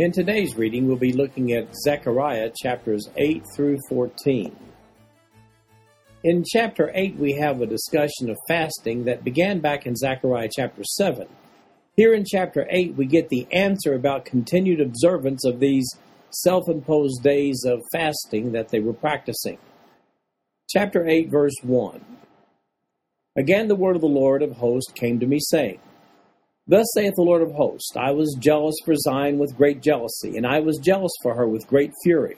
In today's reading, we'll be looking at Zechariah chapters 8 through 14. In chapter 8, we have a discussion of fasting that began back in Zechariah chapter 7. Here in chapter 8, we get the answer about continued observance of these self imposed days of fasting that they were practicing. Chapter 8, verse 1. Again, the word of the Lord of hosts came to me, saying, Thus saith the Lord of hosts, I was jealous for Zion with great jealousy, and I was jealous for her with great fury.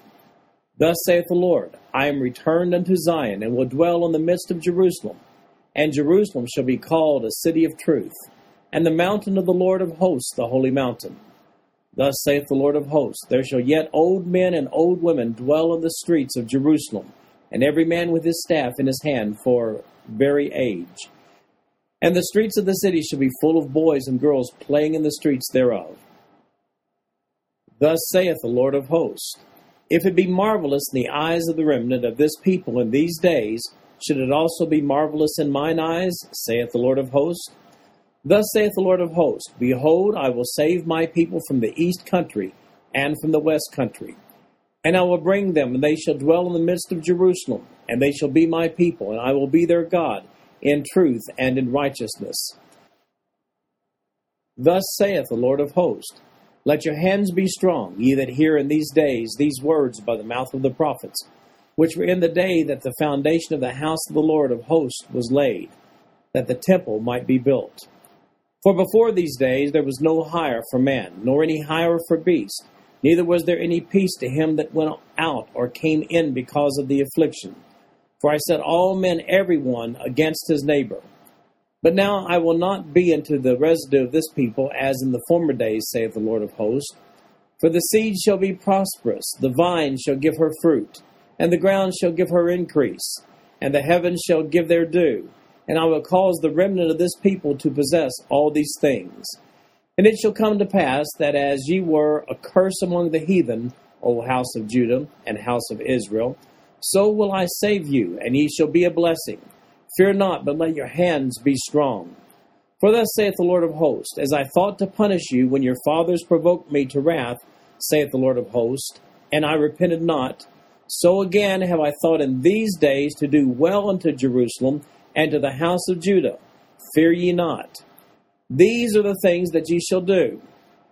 Thus saith the Lord, I am returned unto Zion, and will dwell in the midst of Jerusalem. And Jerusalem shall be called a city of truth, and the mountain of the Lord of hosts, the holy mountain. Thus saith the Lord of hosts, There shall yet old men and old women dwell in the streets of Jerusalem, and every man with his staff in his hand for very age. And the streets of the city shall be full of boys and girls playing in the streets thereof. Thus saith the Lord of hosts If it be marvelous in the eyes of the remnant of this people in these days, should it also be marvelous in mine eyes, saith the Lord of hosts? Thus saith the Lord of hosts Behold, I will save my people from the east country and from the west country. And I will bring them, and they shall dwell in the midst of Jerusalem and they shall be my people, and I will be their God in truth and in righteousness. Thus saith the Lord of hosts Let your hands be strong, ye that hear in these days these words by the mouth of the prophets, which were in the day that the foundation of the house of the Lord of hosts was laid, that the temple might be built. For before these days there was no hire for man, nor any hire for beast, neither was there any peace to him that went out or came in because of the affliction. For I set all men every one against his neighbor. But now I will not be unto the residue of this people as in the former days, saith the Lord of hosts. For the seed shall be prosperous, the vine shall give her fruit, and the ground shall give her increase, and the heavens shall give their dew. And I will cause the remnant of this people to possess all these things. And it shall come to pass that as ye were a curse among the heathen, O house of Judah and house of Israel, so will I save you, and ye shall be a blessing. Fear not, but let your hands be strong. For thus saith the Lord of hosts, As I thought to punish you when your fathers provoked me to wrath, saith the Lord of hosts, and I repented not, so again have I thought in these days to do well unto Jerusalem and to the house of Judah. Fear ye not. These are the things that ye shall do.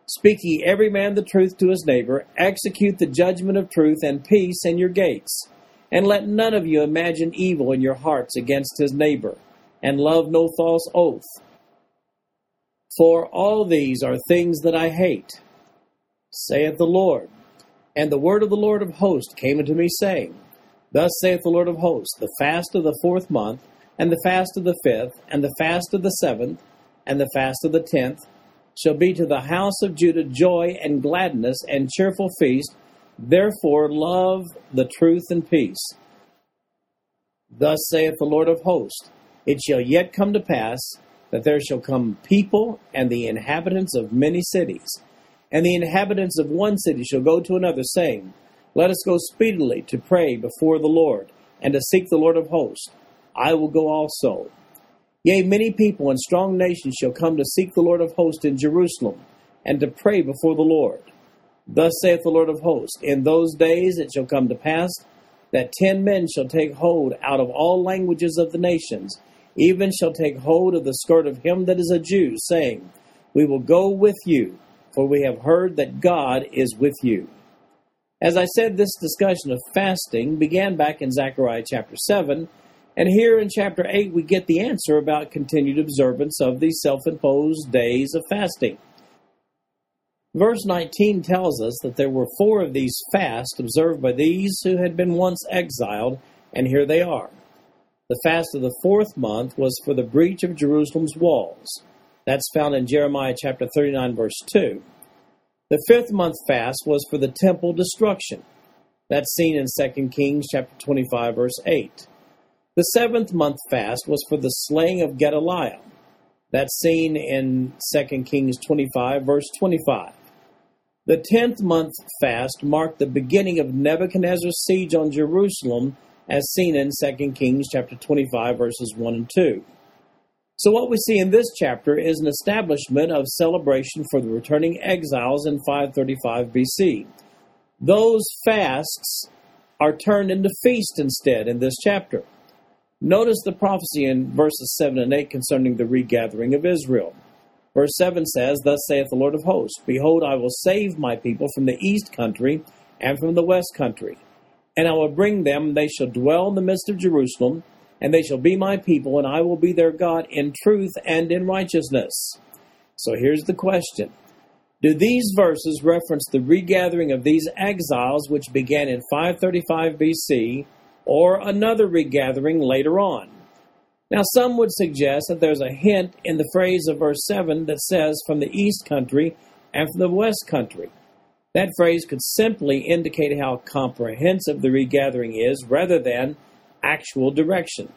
Speak ye every man the truth to his neighbor, execute the judgment of truth and peace in your gates. And let none of you imagine evil in your hearts against his neighbor, and love no false oath. For all these are things that I hate, saith the Lord. And the word of the Lord of hosts came unto me, saying, Thus saith the Lord of hosts, the fast of the fourth month, and the fast of the fifth, and the fast of the seventh, and the fast of the tenth, shall be to the house of Judah joy and gladness and cheerful feast, Therefore, love the truth and peace. Thus saith the Lord of hosts It shall yet come to pass that there shall come people and the inhabitants of many cities, and the inhabitants of one city shall go to another, saying, Let us go speedily to pray before the Lord, and to seek the Lord of hosts. I will go also. Yea, many people and strong nations shall come to seek the Lord of hosts in Jerusalem, and to pray before the Lord. Thus saith the Lord of hosts In those days it shall come to pass that ten men shall take hold out of all languages of the nations, even shall take hold of the skirt of him that is a Jew, saying, We will go with you, for we have heard that God is with you. As I said, this discussion of fasting began back in Zechariah chapter 7, and here in chapter 8 we get the answer about continued observance of these self imposed days of fasting. Verse 19 tells us that there were four of these fasts observed by these who had been once exiled, and here they are. The fast of the fourth month was for the breach of Jerusalem's walls. That's found in Jeremiah chapter 39, verse 2. The fifth month fast was for the temple destruction. That's seen in 2 Kings chapter 25 verse 8. The seventh month fast was for the slaying of Gedaliah. That's seen in 2 Kings 25 verse 25. The tenth month fast marked the beginning of Nebuchadnezzar's siege on Jerusalem, as seen in 2 Kings chapter 25 verses 1 and 2. So, what we see in this chapter is an establishment of celebration for the returning exiles in 535 BC. Those fasts are turned into feasts instead in this chapter. Notice the prophecy in verses 7 and 8 concerning the regathering of Israel. Verse 7 says, Thus saith the Lord of hosts, Behold, I will save my people from the east country and from the west country, and I will bring them, they shall dwell in the midst of Jerusalem and they shall be my people, and I will be their God in truth and in righteousness. So here's the question Do these verses reference the regathering of these exiles, which began in 535 BC, or another regathering later on? Now, some would suggest that there's a hint in the phrase of verse 7 that says, from the east country and from the west country. That phrase could simply indicate how comprehensive the regathering is rather than actual direction.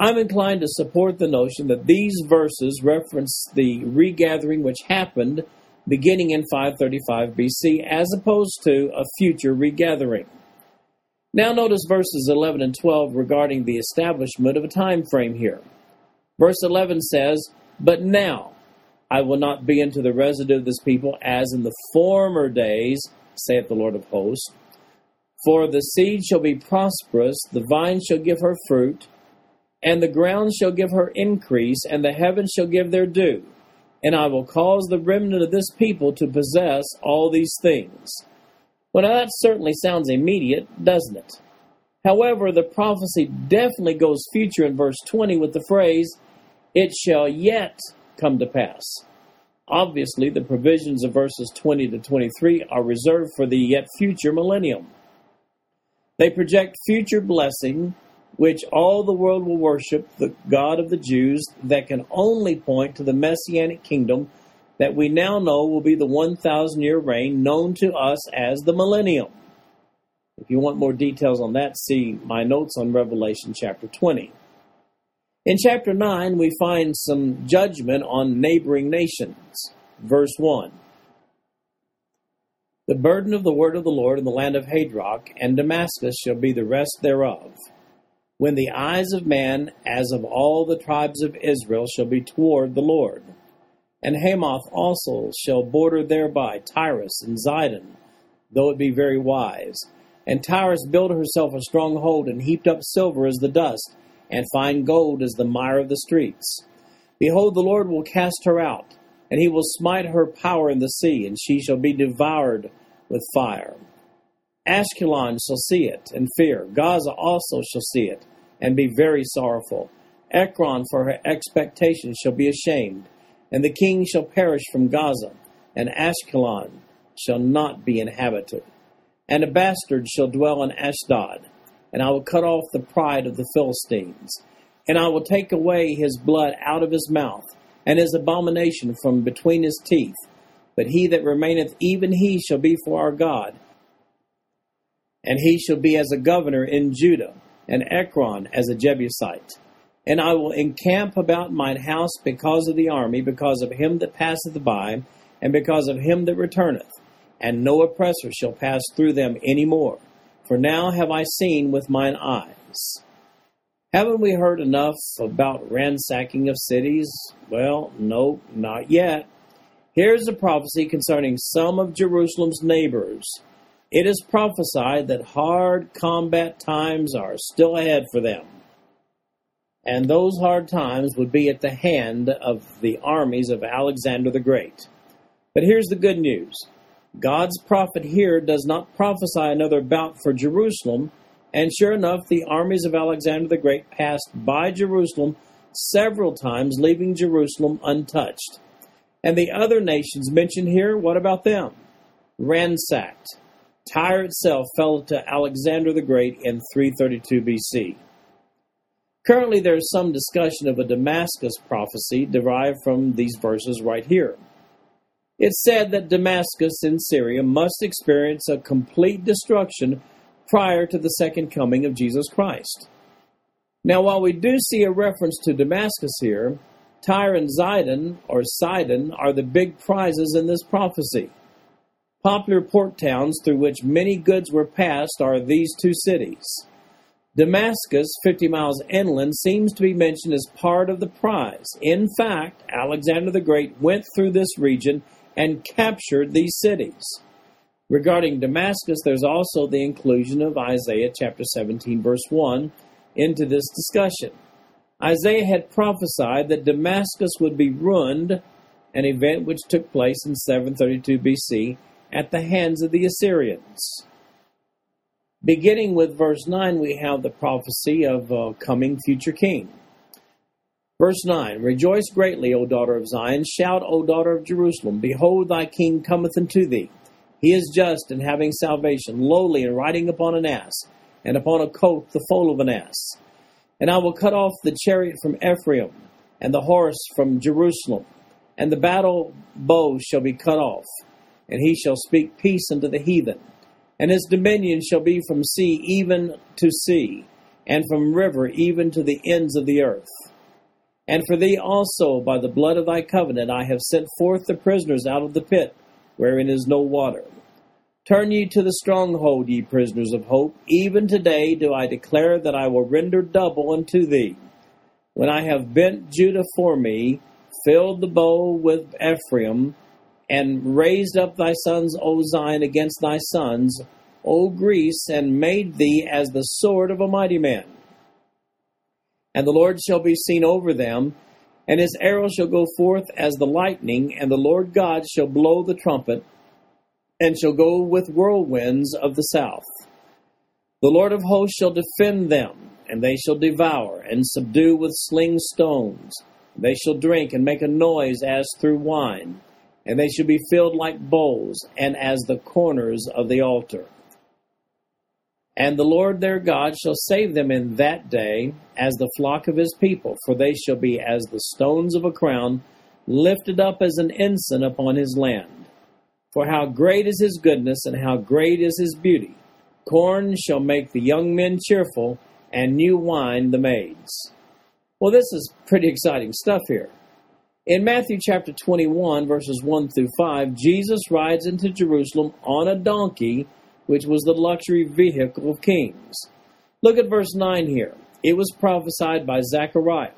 I'm inclined to support the notion that these verses reference the regathering which happened beginning in 535 BC as opposed to a future regathering. Now notice verses 11 and 12 regarding the establishment of a time frame here. Verse 11 says, But now I will not be unto the residue of this people as in the former days, saith the Lord of hosts. For the seed shall be prosperous, the vine shall give her fruit, and the ground shall give her increase, and the heavens shall give their dew. And I will cause the remnant of this people to possess all these things. Well, now that certainly sounds immediate, doesn't it? However, the prophecy definitely goes future in verse 20 with the phrase, It shall yet come to pass. Obviously, the provisions of verses 20 to 23 are reserved for the yet future millennium. They project future blessing, which all the world will worship, the God of the Jews, that can only point to the messianic kingdom that we now know will be the 1,000 year reign known to us as the millennium. If you want more details on that, see my notes on Revelation chapter 20. In chapter 9, we find some judgment on neighboring nations. Verse 1 the burden of the word of the Lord in the land of Hadrach and Damascus shall be the rest thereof. When the eyes of man, as of all the tribes of Israel, shall be toward the Lord. And Hamath also shall border thereby Tyrus and Zidon, though it be very wise. And Tyrus built herself a stronghold, and heaped up silver as the dust, and fine gold as the mire of the streets. Behold, the Lord will cast her out and he will smite her power in the sea, and she shall be devoured with fire. Ashkelon shall see it and fear. Gaza also shall see it and be very sorrowful. Ekron for her expectation shall be ashamed, and the king shall perish from Gaza, and Ashkelon shall not be inhabited. And a bastard shall dwell in Ashdod, and I will cut off the pride of the Philistines, and I will take away his blood out of his mouth and his abomination from between his teeth. But he that remaineth, even he shall be for our God. And he shall be as a governor in Judah, and Ekron as a Jebusite. And I will encamp about mine house because of the army, because of him that passeth by, and because of him that returneth. And no oppressor shall pass through them any more. For now have I seen with mine eyes. Haven't we heard enough about ransacking of cities? Well, no, not yet. Here's a prophecy concerning some of Jerusalem's neighbors. It is prophesied that hard combat times are still ahead for them. And those hard times would be at the hand of the armies of Alexander the Great. But here's the good news God's prophet here does not prophesy another bout for Jerusalem and sure enough, the armies of Alexander the Great passed by Jerusalem several times, leaving Jerusalem untouched. And the other nations mentioned here, what about them? Ransacked. Tyre itself fell to Alexander the Great in 332 BC. Currently, there is some discussion of a Damascus prophecy derived from these verses right here. It's said that Damascus in Syria must experience a complete destruction prior to the second coming of Jesus Christ. Now, while we do see a reference to Damascus here, Tyre and Zidon, or Sidon, are the big prizes in this prophecy. Popular port towns through which many goods were passed are these two cities. Damascus, 50 miles inland, seems to be mentioned as part of the prize. In fact, Alexander the Great went through this region and captured these cities. Regarding Damascus, there's also the inclusion of Isaiah chapter 17, verse 1 into this discussion. Isaiah had prophesied that Damascus would be ruined, an event which took place in 732 BC at the hands of the Assyrians. Beginning with verse 9, we have the prophecy of a coming future king. Verse 9 Rejoice greatly, O daughter of Zion. Shout, O daughter of Jerusalem. Behold, thy king cometh unto thee. He is just and having salvation, lowly and riding upon an ass, and upon a colt the foal of an ass and I will cut off the chariot from Ephraim, and the horse from Jerusalem, and the battle bow shall be cut off, and he shall speak peace unto the heathen. And his dominion shall be from sea even to sea, and from river even to the ends of the earth. And for thee also, by the blood of thy covenant, I have sent forth the prisoners out of the pit, wherein is no water. Turn ye to the stronghold, ye prisoners of hope. Even today do I declare that I will render double unto thee. When I have bent Judah for me, filled the bow with Ephraim, and raised up thy sons, O Zion, against thy sons, O Greece, and made thee as the sword of a mighty man. And the Lord shall be seen over them, and his arrow shall go forth as the lightning, and the Lord God shall blow the trumpet and shall go with whirlwinds of the south. The Lord of hosts shall defend them, and they shall devour and subdue with sling stones. They shall drink and make a noise as through wine, and they shall be filled like bowls, and as the corners of the altar. And the Lord their God shall save them in that day as the flock of his people, for they shall be as the stones of a crown, lifted up as an ensign upon his land. For how great is his goodness, and how great is his beauty! Corn shall make the young men cheerful, and new wine the maids. Well, this is pretty exciting stuff here. In Matthew chapter 21, verses 1 through 5, Jesus rides into Jerusalem on a donkey, which was the luxury vehicle of kings. Look at verse 9 here. It was prophesied by Zechariah.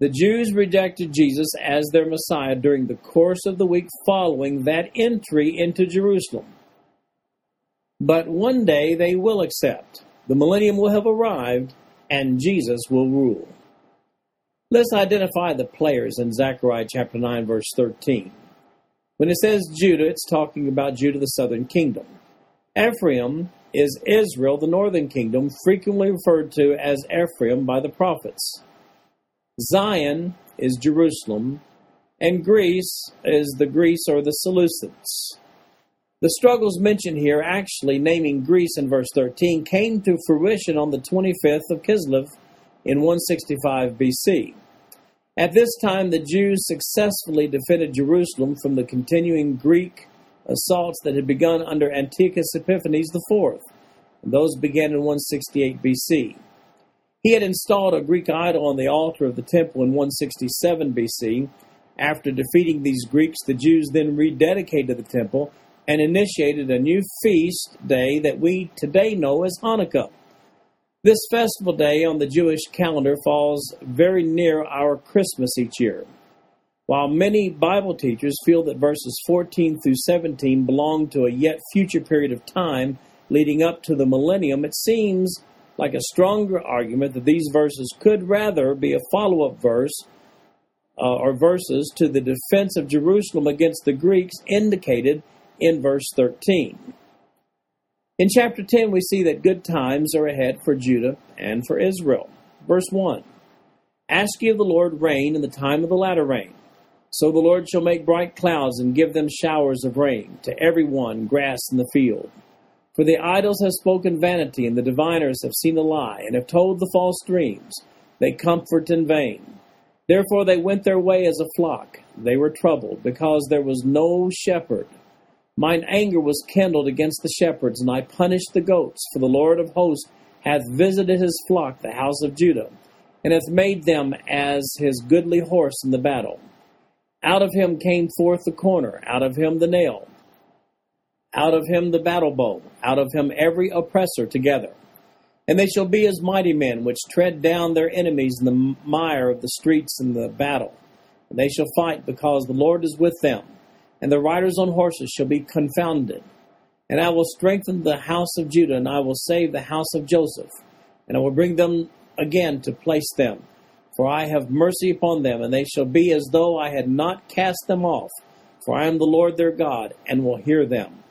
The Jews rejected Jesus as their Messiah during the course of the week following that entry into Jerusalem. But one day they will accept. The millennium will have arrived, and Jesus will rule. Let's identify the players in Zechariah chapter 9, verse 13. When it says Judah, it's talking about Judah, the southern kingdom. Ephraim is Israel, the northern kingdom, frequently referred to as Ephraim by the prophets. Zion is Jerusalem, and Greece is the Greece or the Seleucids. The struggles mentioned here, actually naming Greece in verse 13, came to fruition on the 25th of Kislev in 165 BC. At this time, the Jews successfully defended Jerusalem from the continuing Greek assaults that had begun under Antiochus Epiphanes IV. Those began in 168 BC. He had installed a Greek idol on the altar of the temple in 167 BC. After defeating these Greeks, the Jews then rededicated the temple and initiated a new feast day that we today know as Hanukkah. This festival day on the Jewish calendar falls very near our Christmas each year. While many Bible teachers feel that verses 14 through 17 belong to a yet future period of time leading up to the millennium, it seems like a stronger argument that these verses could rather be a follow up verse uh, or verses to the defense of Jerusalem against the Greeks indicated in verse 13. In chapter 10, we see that good times are ahead for Judah and for Israel. Verse 1 Ask ye of the Lord rain in the time of the latter rain. So the Lord shall make bright clouds and give them showers of rain, to every one grass in the field. For the idols have spoken vanity, and the diviners have seen a lie, and have told the false dreams. They comfort in vain. Therefore they went their way as a flock. they were troubled, because there was no shepherd. Mine anger was kindled against the shepherds, and I punished the goats, for the Lord of hosts hath visited his flock, the house of Judah, and hath made them as his goodly horse in the battle. Out of him came forth the corner, out of him the nail, out of him the battle bow, out of him every oppressor together. And they shall be as mighty men which tread down their enemies in the mire of the streets in the battle. And they shall fight because the Lord is with them, and the riders on horses shall be confounded. And I will strengthen the house of Judah, and I will save the house of Joseph, and I will bring them again to place them for I have mercy upon them, and they shall be as though I had not cast them off. For I am the Lord their God, and will hear them.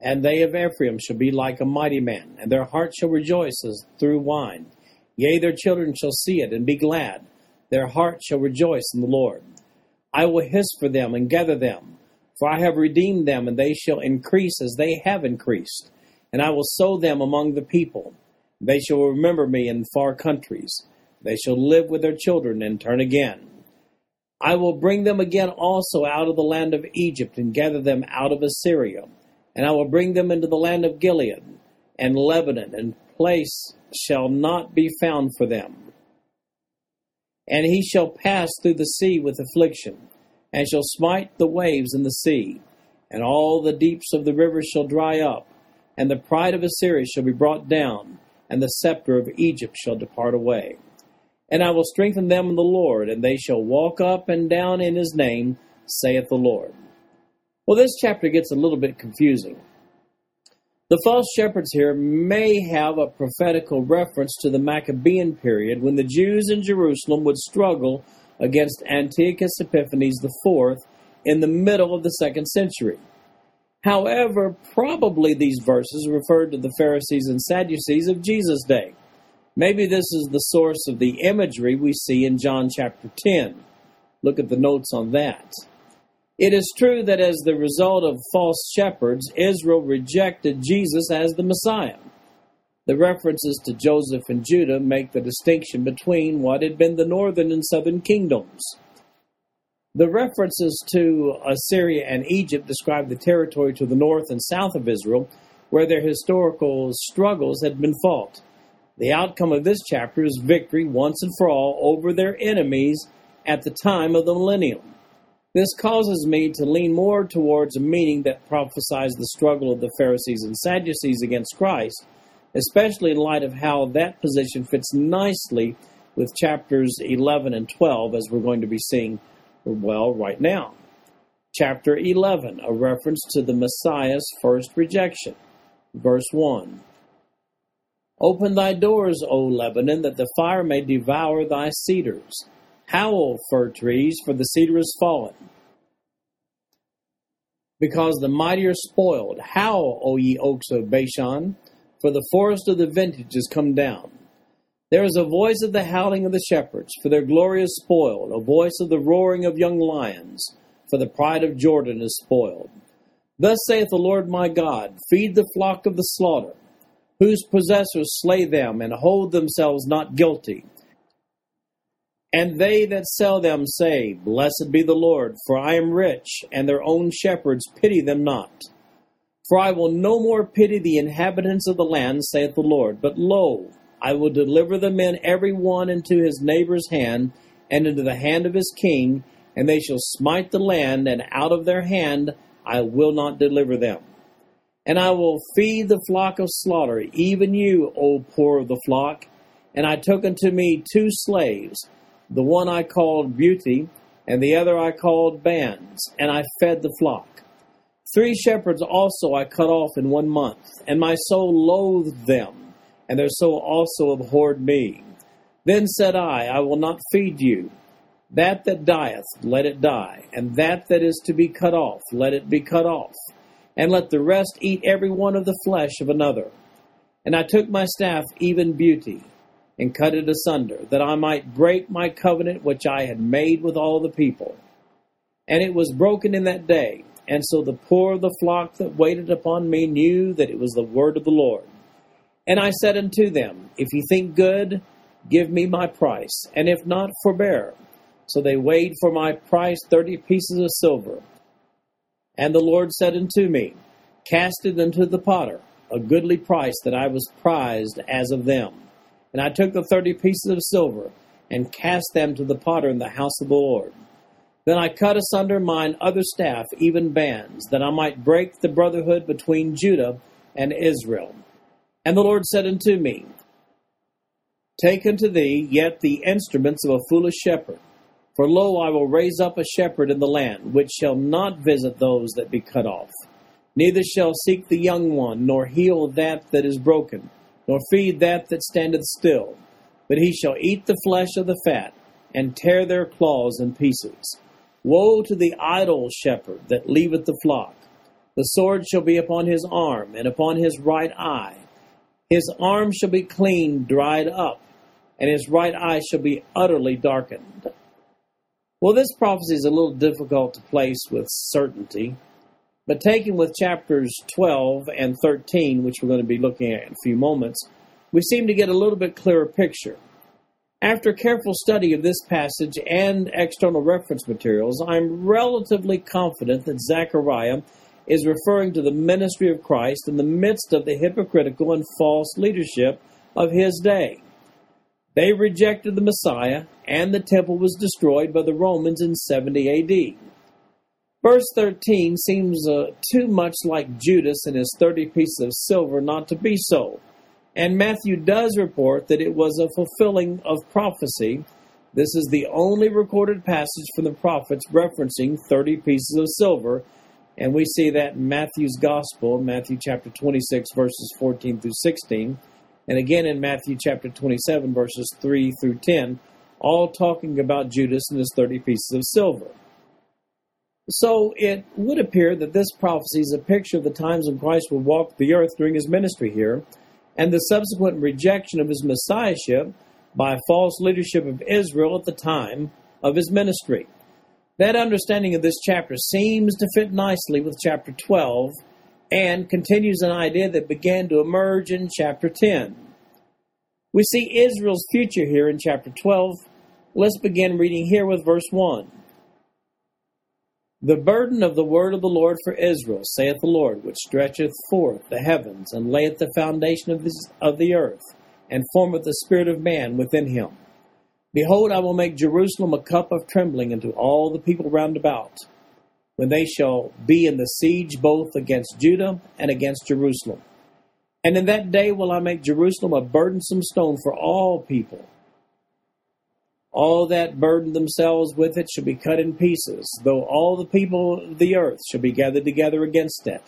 And they of Ephraim shall be like a mighty man, and their heart shall rejoice as through wine. Yea, their children shall see it and be glad. Their heart shall rejoice in the Lord. I will hiss for them and gather them, for I have redeemed them, and they shall increase as they have increased. And I will sow them among the people. They shall remember me in far countries. They shall live with their children and turn again. I will bring them again also out of the land of Egypt and gather them out of Assyria. And I will bring them into the land of Gilead and Lebanon, and place shall not be found for them. And he shall pass through the sea with affliction, and shall smite the waves in the sea, and all the deeps of the rivers shall dry up, and the pride of Assyria shall be brought down, and the scepter of Egypt shall depart away. And I will strengthen them in the Lord, and they shall walk up and down in his name, saith the Lord. Well, this chapter gets a little bit confusing. The false shepherds here may have a prophetical reference to the Maccabean period when the Jews in Jerusalem would struggle against Antiochus Epiphanes IV in the middle of the second century. However, probably these verses referred to the Pharisees and Sadducees of Jesus' day. Maybe this is the source of the imagery we see in John chapter 10. Look at the notes on that. It is true that as the result of false shepherds, Israel rejected Jesus as the Messiah. The references to Joseph and Judah make the distinction between what had been the northern and southern kingdoms. The references to Assyria and Egypt describe the territory to the north and south of Israel, where their historical struggles had been fought. The outcome of this chapter is victory once and for all over their enemies at the time of the millennium. This causes me to lean more towards a meaning that prophesies the struggle of the Pharisees and Sadducees against Christ, especially in light of how that position fits nicely with chapters 11 and 12, as we're going to be seeing well right now. Chapter 11, a reference to the Messiah's first rejection. Verse 1 Open thy doors, O Lebanon, that the fire may devour thy cedars. Howl, fir trees, for the cedar is fallen. Because the mighty are spoiled. Howl, O ye oaks of Bashan, for the forest of the vintage is come down. There is a voice of the howling of the shepherds, for their glory is spoiled, a voice of the roaring of young lions, for the pride of Jordan is spoiled. Thus saith the Lord my God Feed the flock of the slaughter whose possessors slay them and hold themselves not guilty. And they that sell them say, Blessed be the Lord, for I am rich, and their own shepherds pity them not. For I will no more pity the inhabitants of the land, saith the Lord, but lo, I will deliver the men every one into his neighbor's hand, and into the hand of his king, and they shall smite the land, and out of their hand I will not deliver them. And I will feed the flock of slaughter, even you, O poor of the flock. And I took unto me two slaves, the one I called Beauty, and the other I called Bands, and I fed the flock. Three shepherds also I cut off in one month, and my soul loathed them, and their soul also abhorred me. Then said I, I will not feed you. That that dieth, let it die, and that that is to be cut off, let it be cut off and let the rest eat every one of the flesh of another. And I took my staff, even beauty, and cut it asunder, that I might break my covenant which I had made with all the people. And it was broken in that day. And so the poor of the flock that waited upon me knew that it was the word of the Lord. And I said unto them, If ye think good, give me my price, and if not, forbear. So they weighed for my price thirty pieces of silver. And the Lord said unto me, Cast it unto the potter, a goodly price that I was prized as of them. And I took the thirty pieces of silver, and cast them to the potter in the house of the Lord. Then I cut asunder mine other staff, even bands, that I might break the brotherhood between Judah and Israel. And the Lord said unto me, Take unto thee yet the instruments of a foolish shepherd. For lo, I will raise up a shepherd in the land, which shall not visit those that be cut off, neither shall seek the young one, nor heal that that is broken, nor feed that that standeth still. But he shall eat the flesh of the fat, and tear their claws in pieces. Woe to the idle shepherd that leaveth the flock! The sword shall be upon his arm, and upon his right eye. His arm shall be clean dried up, and his right eye shall be utterly darkened. Well, this prophecy is a little difficult to place with certainty, but taken with chapters 12 and 13, which we're going to be looking at in a few moments, we seem to get a little bit clearer picture. After careful study of this passage and external reference materials, I'm relatively confident that Zechariah is referring to the ministry of Christ in the midst of the hypocritical and false leadership of his day. They rejected the Messiah, and the temple was destroyed by the Romans in 70 AD. Verse 13 seems uh, too much like Judas and his 30 pieces of silver not to be so. And Matthew does report that it was a fulfilling of prophecy. This is the only recorded passage from the prophets referencing 30 pieces of silver. And we see that in Matthew's Gospel, Matthew chapter 26, verses 14 through 16 and again in Matthew chapter 27, verses 3 through 10, all talking about Judas and his 30 pieces of silver. So it would appear that this prophecy is a picture of the times when Christ would walk the earth during his ministry here, and the subsequent rejection of his messiahship by false leadership of Israel at the time of his ministry. That understanding of this chapter seems to fit nicely with chapter 12 and continues an idea that began to emerge in chapter 10. We see Israel's future here in chapter 12. Let's begin reading here with verse 1. The burden of the word of the Lord for Israel, saith the Lord, which stretcheth forth the heavens, and layeth the foundation of, of the earth, and formeth the spirit of man within him. Behold, I will make Jerusalem a cup of trembling unto all the people round about when they shall be in the siege both against Judah and against Jerusalem. And in that day will I make Jerusalem a burdensome stone for all people. All that burden themselves with it shall be cut in pieces, though all the people of the earth shall be gathered together against it.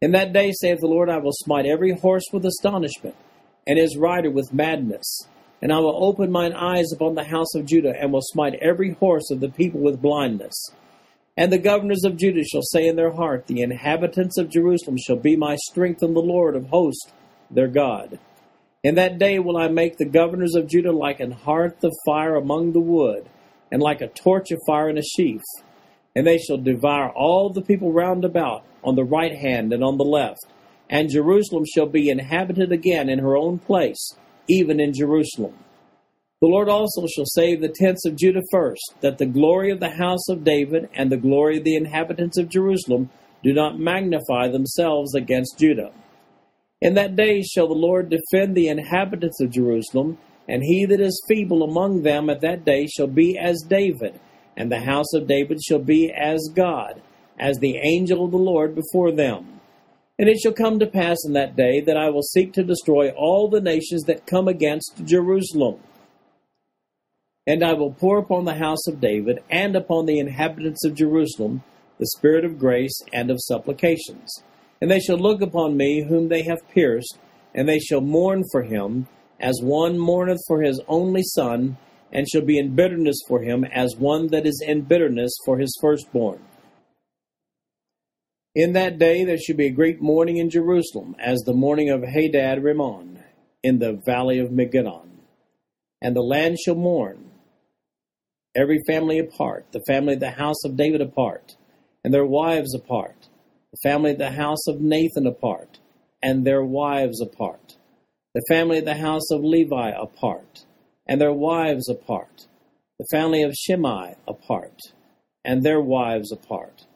In that day, saith the Lord, I will smite every horse with astonishment, and his rider with madness. And I will open mine eyes upon the house of Judah, and will smite every horse of the people with blindness. And the governors of Judah shall say in their heart, The inhabitants of Jerusalem shall be my strength in the Lord of hosts, their God. In that day will I make the governors of Judah like an hearth of fire among the wood, and like a torch of fire in a sheaf. And they shall devour all the people round about, on the right hand and on the left. And Jerusalem shall be inhabited again in her own place, even in Jerusalem. The Lord also shall save the tents of Judah first, that the glory of the house of David and the glory of the inhabitants of Jerusalem do not magnify themselves against Judah. In that day shall the Lord defend the inhabitants of Jerusalem, and he that is feeble among them at that day shall be as David, and the house of David shall be as God, as the angel of the Lord before them. And it shall come to pass in that day that I will seek to destroy all the nations that come against Jerusalem and I will pour upon the house of David and upon the inhabitants of Jerusalem the spirit of grace and of supplications. And they shall look upon me whom they have pierced, and they shall mourn for him, as one mourneth for his only son, and shall be in bitterness for him, as one that is in bitterness for his firstborn. In that day there shall be a great mourning in Jerusalem, as the mourning of Hadad Rimmon in the valley of Megiddon. And the land shall mourn, every family apart, the family of the house of David apart, and their wives apart, the family of the house of Nathan apart, and their wives apart, the family of the house of Levi apart, and their wives apart, the family of Shimei apart, and their wives apart.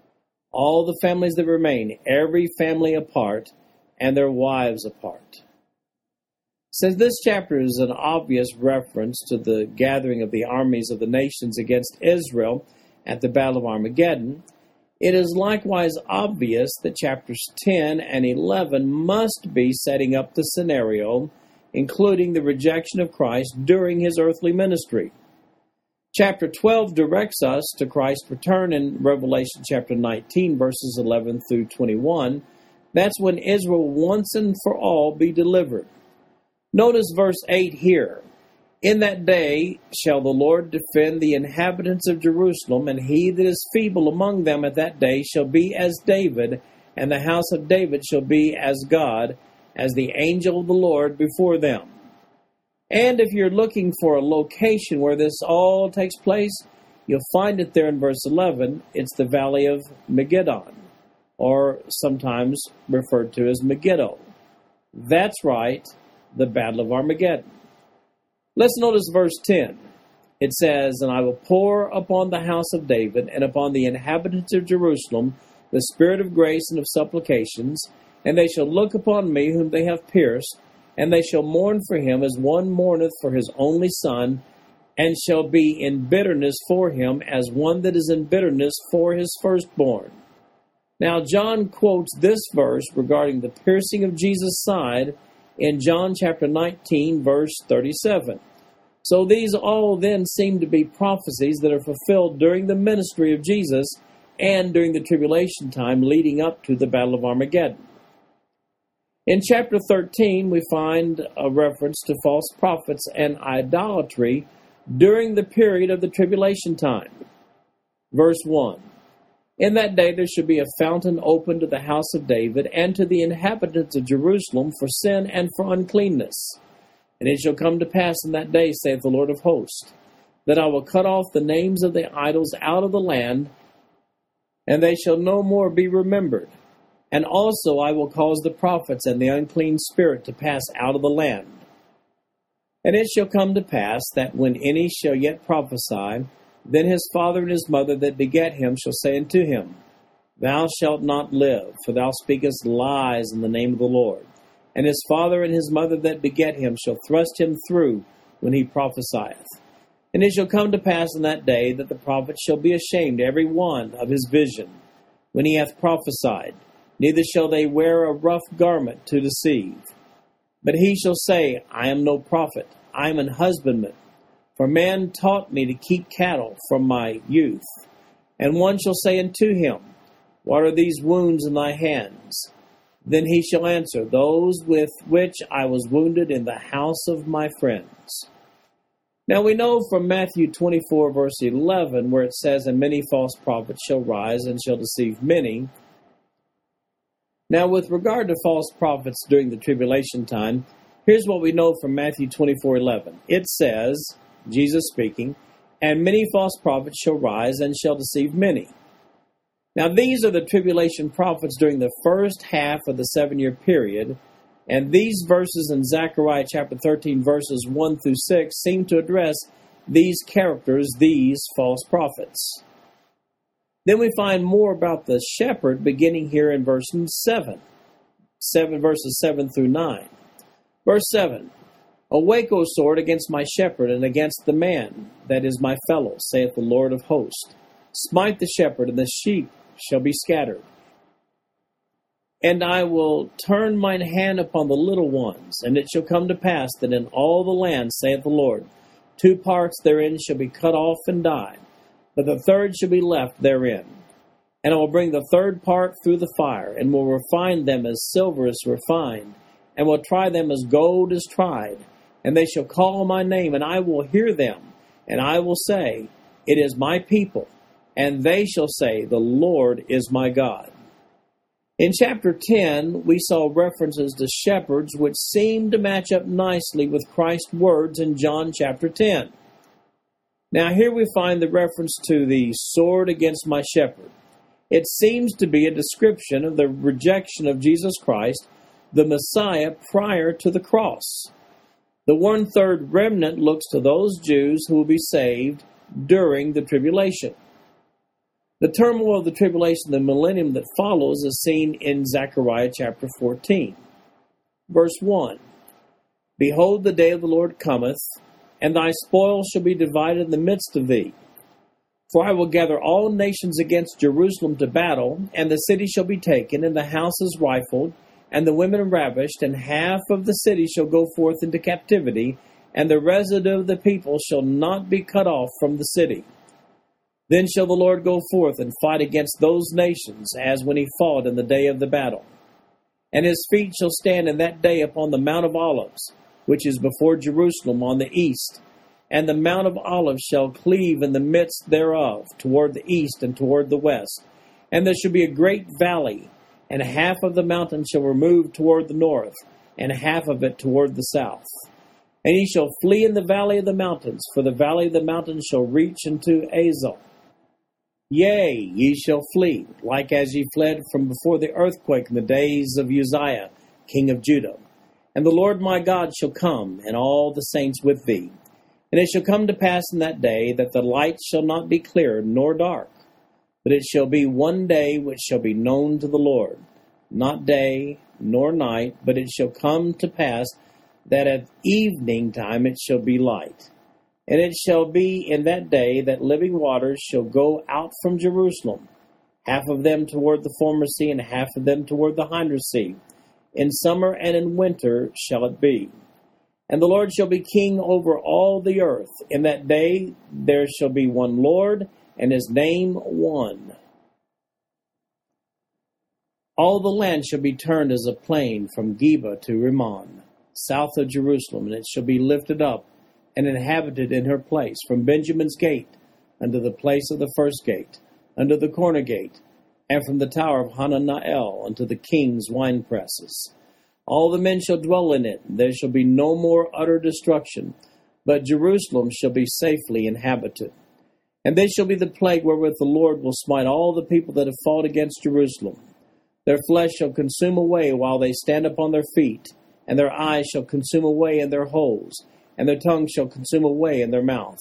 All the families that remain, every family apart, and their wives apart. Since this chapter is an obvious reference to the gathering of the armies of the nations against Israel at the Battle of Armageddon, it is likewise obvious that chapters 10 and 11 must be setting up the scenario, including the rejection of Christ during his earthly ministry. Chapter 12 directs us to Christ's return in Revelation chapter 19, verses 11 through 21. That's when Israel once and for all be delivered. Notice verse 8 here. In that day shall the Lord defend the inhabitants of Jerusalem, and he that is feeble among them at that day shall be as David, and the house of David shall be as God, as the angel of the Lord before them. And if you're looking for a location where this all takes place, you'll find it there in verse 11. It's the valley of Megiddon, or sometimes referred to as Megiddo. That's right, the Battle of Armageddon. Let's notice verse 10. It says, And I will pour upon the house of David and upon the inhabitants of Jerusalem the spirit of grace and of supplications, and they shall look upon me whom they have pierced, and they shall mourn for him as one mourneth for his only son, and shall be in bitterness for him as one that is in bitterness for his firstborn. Now, John quotes this verse regarding the piercing of Jesus' side in John chapter 19, verse 37. So these all then seem to be prophecies that are fulfilled during the ministry of Jesus and during the tribulation time leading up to the Battle of Armageddon. In chapter 13, we find a reference to false prophets and idolatry during the period of the tribulation time. Verse 1 In that day there shall be a fountain open to the house of David and to the inhabitants of Jerusalem for sin and for uncleanness. And it shall come to pass in that day, saith the Lord of hosts, that I will cut off the names of the idols out of the land, and they shall no more be remembered. And also I will cause the prophets and the unclean spirit to pass out of the land. And it shall come to pass that when any shall yet prophesy, then his father and his mother that begat him shall say unto him, Thou shalt not live, for thou speakest lies in the name of the Lord and his father and his mother that beget him shall thrust him through when he prophesieth. And it shall come to pass in that day that the prophet shall be ashamed every one of his vision when he hath prophesied, neither shall they wear a rough garment to deceive. But he shall say, I am no prophet, I am an husbandman. For man taught me to keep cattle from my youth. And one shall say unto him, What are these wounds in thy hands? Then he shall answer, Those with which I was wounded in the house of my friends. Now we know from Matthew 24, verse 11, where it says, And many false prophets shall rise and shall deceive many. Now, with regard to false prophets during the tribulation time, here's what we know from Matthew 24, 11. It says, Jesus speaking, And many false prophets shall rise and shall deceive many. Now, these are the tribulation prophets during the first half of the seven year period, and these verses in Zechariah chapter 13, verses 1 through 6, seem to address these characters, these false prophets. Then we find more about the shepherd beginning here in verse 7, 7 verses 7 through 9. Verse 7 Awake, O sword, against my shepherd and against the man that is my fellow, saith the Lord of hosts. Smite the shepherd, and the sheep shall be scattered. And I will turn mine hand upon the little ones, and it shall come to pass that in all the land, saith the Lord, two parts therein shall be cut off and die, but the third shall be left therein. And I will bring the third part through the fire, and will refine them as silver is refined, and will try them as gold is tried. And they shall call my name, and I will hear them, and I will say, It is my people and they shall say, The Lord is my God. In chapter 10, we saw references to shepherds which seem to match up nicely with Christ's words in John chapter 10. Now, here we find the reference to the sword against my shepherd. It seems to be a description of the rejection of Jesus Christ, the Messiah, prior to the cross. The one third remnant looks to those Jews who will be saved during the tribulation. The turmoil of the tribulation, the millennium that follows, is seen in Zechariah chapter 14. Verse 1 Behold, the day of the Lord cometh, and thy spoil shall be divided in the midst of thee. For I will gather all nations against Jerusalem to battle, and the city shall be taken, and the houses rifled, and the women ravished, and half of the city shall go forth into captivity, and the residue of the people shall not be cut off from the city. Then shall the Lord go forth and fight against those nations, as when he fought in the day of the battle. And his feet shall stand in that day upon the Mount of Olives, which is before Jerusalem on the east and the Mount of Olives shall cleave in the midst thereof, toward the east and toward the west. And there shall be a great valley, and half of the mountain shall remove toward the north, and half of it toward the south. And ye shall flee in the valley of the mountains, for the valley of the mountains shall reach unto Azal. Yea, ye shall flee, like as ye fled from before the earthquake in the days of Uzziah, king of Judah. And the Lord my God shall come, and all the saints with thee and it shall come to pass in that day that the light shall not be clear nor dark, but it shall be one day which shall be known to the Lord, not day nor night, but it shall come to pass that at evening time it shall be light. And it shall be in that day that living waters shall go out from Jerusalem, half of them toward the former sea, and half of them toward the hinder sea. In summer and in winter shall it be. And the Lord shall be king over all the earth. In that day there shall be one Lord, and his name one. All the land shall be turned as a plain from Geba to Rimmon, south of Jerusalem, and it shall be lifted up and inhabited in her place, from Benjamin's gate unto the place of the first gate, unto the corner gate, and from the tower of Hananeel unto the king's wine presses. All the men shall dwell in it. and There shall be no more utter destruction, but Jerusalem shall be safely inhabited. And this shall be the plague wherewith the Lord will smite all the people that have fought against Jerusalem. Their flesh shall consume away while they stand upon their feet, and their eyes shall consume away in their holes, and their tongue shall consume away in their mouth.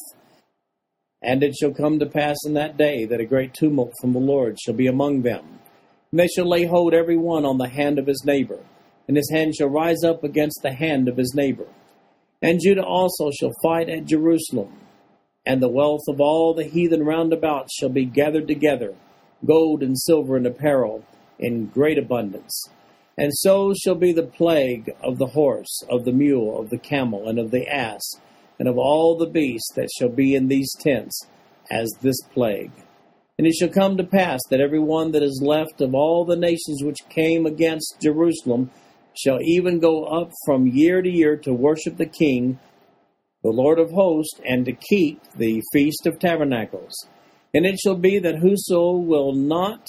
And it shall come to pass in that day that a great tumult from the Lord shall be among them. And they shall lay hold every one on the hand of his neighbor and his hand shall rise up against the hand of his neighbor. And Judah also shall fight at Jerusalem, and the wealth of all the heathen round about shall be gathered together, gold and silver and apparel, in great abundance. And so shall be the plague of the horse, of the mule, of the camel, and of the ass, and of all the beasts that shall be in these tents, as this plague. And it shall come to pass that every one that is left of all the nations which came against Jerusalem shall even go up from year to year to worship the King, the Lord of hosts, and to keep the Feast of Tabernacles. And it shall be that whoso will not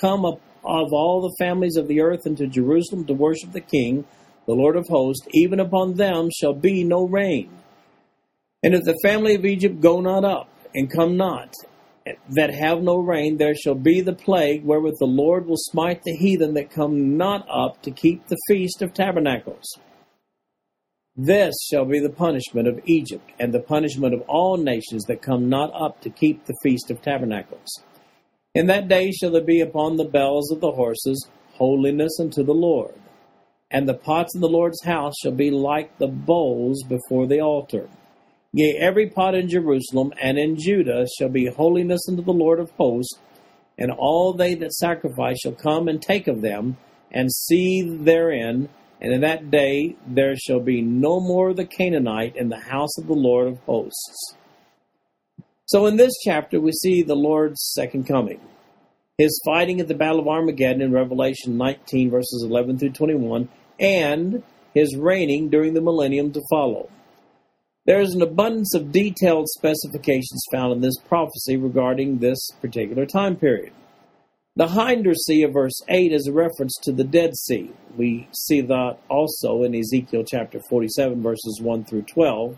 come up of all the families of the earth into Jerusalem to worship the King, the Lord of hosts, even upon them shall be no rain. And if the family of Egypt go not up, and come not, that have no rain, there shall be the plague wherewith the Lord will smite the heathen that come not up to keep the feast of tabernacles. This shall be the punishment of Egypt, and the punishment of all nations that come not up to keep the feast of tabernacles. In that day shall there be upon the bells of the horses holiness unto the Lord. And the pots in the Lord's house shall be like the bowls before the altar. Yea, every pot in Jerusalem and in Judah shall be holiness unto the Lord of hosts, and all they that sacrifice shall come and take of them, and see therein. And in that day there shall be no more the Canaanite in the house of the Lord of hosts. So in this chapter, we see the Lord's second coming. His fighting at the Battle of Armageddon in Revelation 19, verses 11 through 21, and his reigning during the millennium to follow. There is an abundance of detailed specifications found in this prophecy regarding this particular time period. The hinder sea of verse 8 is a reference to the Dead Sea. We see that also in Ezekiel chapter 47, verses 1 through 12.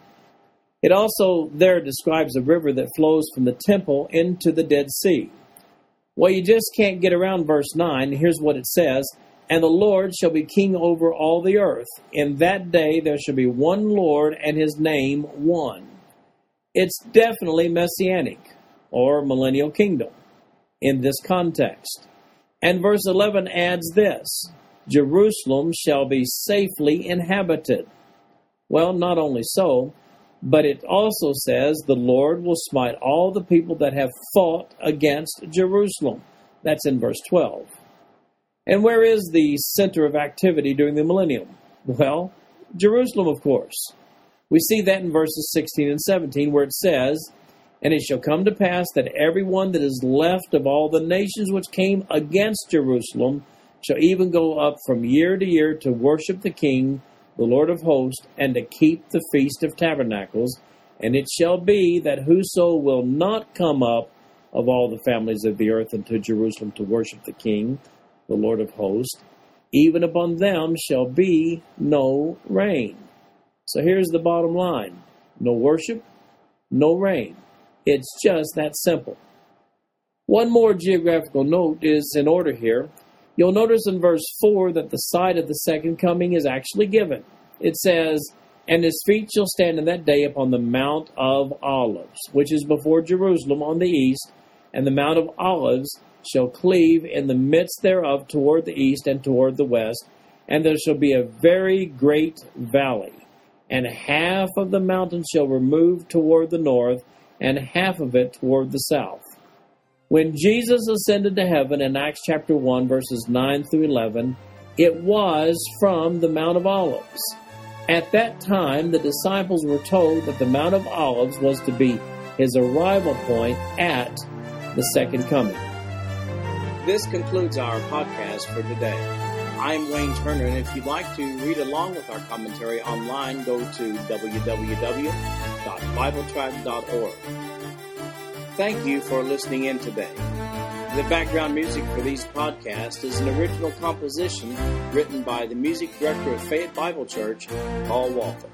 It also there describes a river that flows from the temple into the Dead Sea. Well, you just can't get around verse 9. Here's what it says and the Lord shall be king over all the earth. In that day there shall be one Lord, and his name one. It's definitely messianic or millennial kingdom in this context. And verse 11 adds this Jerusalem shall be safely inhabited. Well, not only so, but it also says the Lord will smite all the people that have fought against Jerusalem. That's in verse 12. And where is the center of activity during the millennium? Well, Jerusalem, of course. We see that in verses 16 and 17, where it says, And it shall come to pass that every one that is left of all the nations which came against Jerusalem shall even go up from year to year to worship the King, the Lord of hosts, and to keep the feast of tabernacles. And it shall be that whoso will not come up of all the families of the earth into Jerusalem to worship the King, the Lord of hosts, even upon them shall be no rain. So here's the bottom line no worship, no rain. It's just that simple. One more geographical note is in order here. You'll notice in verse 4 that the site of the second coming is actually given. It says, And his feet shall stand in that day upon the Mount of Olives, which is before Jerusalem on the east, and the Mount of Olives shall cleave in the midst thereof toward the east and toward the west, and there shall be a very great valley. And half of the mountain shall remove toward the north, and half of it toward the south. When Jesus ascended to heaven in Acts chapter 1, verses 9 through 11, it was from the Mount of Olives. At that time, the disciples were told that the Mount of Olives was to be his arrival point at the second coming. This concludes our podcast for today. I'm Wayne Turner, and if you'd like to read along with our commentary online, go to www.bibletrack.org. Thank you for listening in today. The background music for these podcasts is an original composition written by the music director of Fayette Bible Church, Paul Walker.